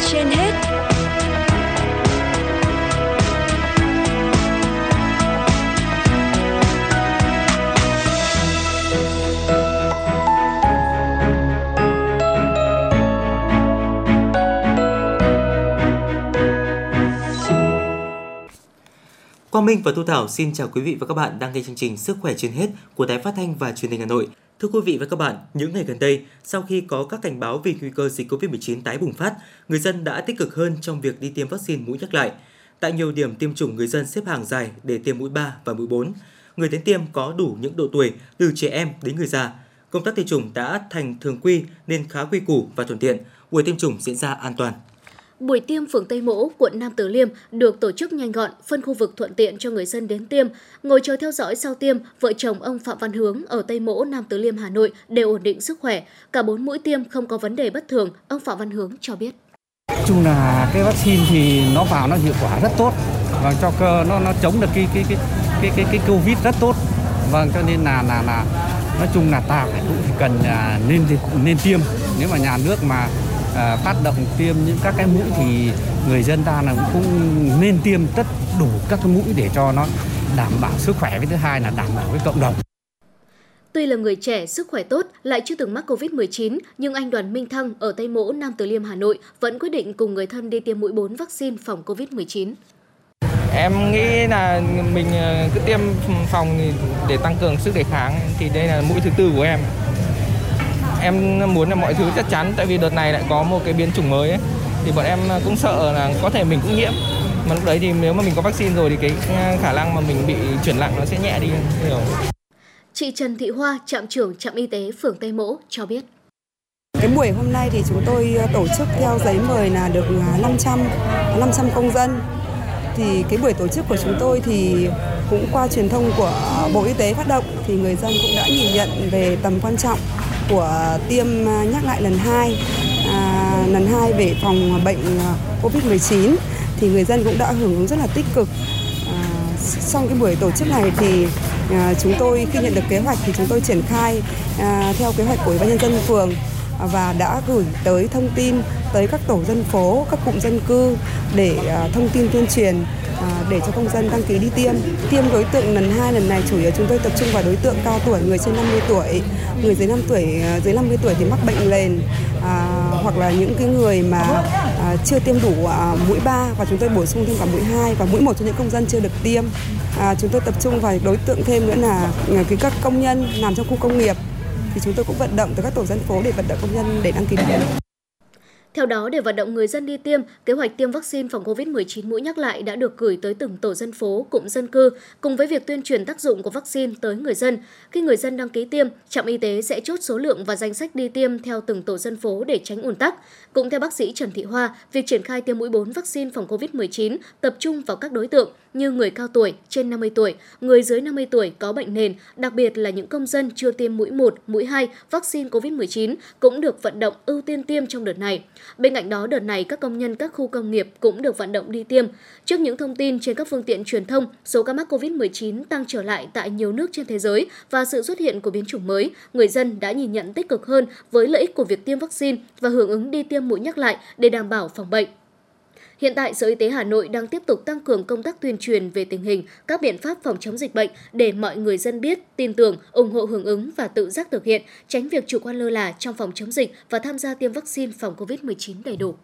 trên hết Quang Minh và Thu Thảo xin chào quý vị và các bạn đang nghe chương trình Sức khỏe trên hết của Đài Phát thanh và Truyền hình Hà Nội. Thưa quý vị và các bạn, những ngày gần đây, sau khi có các cảnh báo về nguy cơ dịch COVID-19 tái bùng phát, người dân đã tích cực hơn trong việc đi tiêm vaccine mũi nhắc lại. Tại nhiều điểm tiêm chủng người dân xếp hàng dài để tiêm mũi 3 và mũi 4. Người đến tiêm có đủ những độ tuổi từ trẻ em đến người già. Công tác tiêm chủng đã thành thường quy nên khá quy củ và thuận tiện. Buổi tiêm chủng diễn ra an toàn. Buổi tiêm phường Tây Mỗ, quận Nam Từ Liêm được tổ chức nhanh gọn, phân khu vực thuận tiện cho người dân đến tiêm. Ngồi chờ theo dõi sau tiêm, vợ chồng ông Phạm Văn Hướng ở Tây Mỗ, Nam Từ Liêm, Hà Nội đều ổn định sức khỏe. Cả bốn mũi tiêm không có vấn đề bất thường, ông Phạm Văn Hướng cho biết. Chung là cái vaccine thì nó vào nó hiệu quả rất tốt và cho cơ nó nó chống được cái cái cái cái cái, cái covid rất tốt. Vâng cho nên là là là nói chung là ta phải cũng phải cần à, nên nên tiêm nếu mà nhà nước mà à, phát động tiêm những các cái mũi thì người dân ta là cũng nên tiêm tất đủ các cái mũi để cho nó đảm bảo sức khỏe với thứ hai là đảm bảo với cộng đồng. Tuy là người trẻ, sức khỏe tốt, lại chưa từng mắc Covid-19, nhưng anh Đoàn Minh Thăng ở Tây Mỗ, Nam Từ Liêm, Hà Nội vẫn quyết định cùng người thân đi tiêm mũi 4 vaccine phòng Covid-19. Em nghĩ là mình ờ, cứ tiêm phòng để tăng cường sức đề kháng thì đây là mũi thứ tư của em. Em muốn là mọi thứ chắc chắn tại vì đợt này lại có một cái biến chủng mới ấy, thì bọn em cũng sợ là có thể mình cũng nhiễm. Mà lúc đấy thì nếu mà mình có vaccine rồi thì cái khả năng mà mình bị chuyển nặng nó sẽ nhẹ đi nhiều. Chị Trần Thị Hoa, trạm trưởng trạm y tế phường Tây Mỗ cho biết. Cái buổi hôm nay thì chúng tôi ờ, tổ chức theo giấy mời là được 500 500 công dân. Thì cái buổi tổ chức của chúng tôi thì cũng qua truyền thông của Bộ Y tế phát động thì người dân cũng đã nhìn nhận về tầm quan trọng của tiêm à, nhắc lại lần 2 à, lần 2 về phòng bệnh à, Covid-19 thì người dân cũng đã hưởng ứng rất là tích cực. À, sau cái buổi tổ chức này thì à, chúng tôi khi nhận được kế hoạch thì chúng tôi triển khai à, theo kế hoạch của Ủy ban nhân dân phường à, và đã gửi tới thông tin tới các tổ dân phố, các cụm dân cư để à, thông tin tuyên truyền À, để cho công dân đăng ký đi tiêm. Tiêm đối tượng lần 2 lần này chủ yếu chúng tôi tập trung vào đối tượng cao tuổi, người trên 50 tuổi, người dưới 5 tuổi à, dưới 50 tuổi thì mắc bệnh nền à, hoặc là những cái người mà à, chưa tiêm đủ à, mũi 3 và chúng tôi bổ sung thêm cả mũi 2 và mũi 1 cho những công dân chưa được tiêm. À, chúng tôi tập trung vào đối tượng thêm nữa là, cái các công nhân làm trong khu công nghiệp thì chúng tôi cũng vận động từ các tổ dân phố để vận động công nhân để đăng ký tiêm. Theo đó, để vận động người dân đi tiêm, kế hoạch tiêm vaccine phòng COVID-19 mũi nhắc lại đã được gửi tới từng tổ dân phố, cụm dân cư, cùng với việc tuyên truyền tác dụng của vaccine tới người dân. Khi người dân đăng ký tiêm, trạm y tế sẽ chốt số lượng và danh sách đi tiêm theo từng tổ dân phố để tránh ùn tắc. Cũng theo bác sĩ Trần Thị Hoa, việc triển khai tiêm mũi 4 vaccine phòng COVID-19 tập trung vào các đối tượng như người cao tuổi, trên 50 tuổi, người dưới 50 tuổi có bệnh nền, đặc biệt là những công dân chưa tiêm mũi 1, mũi 2 vaccine COVID-19 cũng được vận động ưu tiên tiêm trong đợt này. Bên cạnh đó, đợt này các công nhân các khu công nghiệp cũng được vận động đi tiêm. Trước những thông tin trên các phương tiện truyền thông, số ca mắc COVID-19 tăng trở lại tại nhiều nước trên thế giới và sự xuất hiện của biến chủng mới, người dân đã nhìn nhận tích cực hơn với lợi ích của việc tiêm vaccine và hưởng ứng đi tiêm mũi nhắc lại để đảm bảo phòng bệnh. Hiện tại, Sở Y tế Hà Nội đang tiếp tục tăng cường công tác tuyên truyền về tình hình, các biện pháp phòng chống dịch bệnh để mọi người dân biết, tin tưởng, ủng hộ hưởng ứng và tự giác thực hiện, tránh việc chủ quan lơ là trong phòng chống dịch và tham gia tiêm vaccine phòng COVID-19 đầy đủ.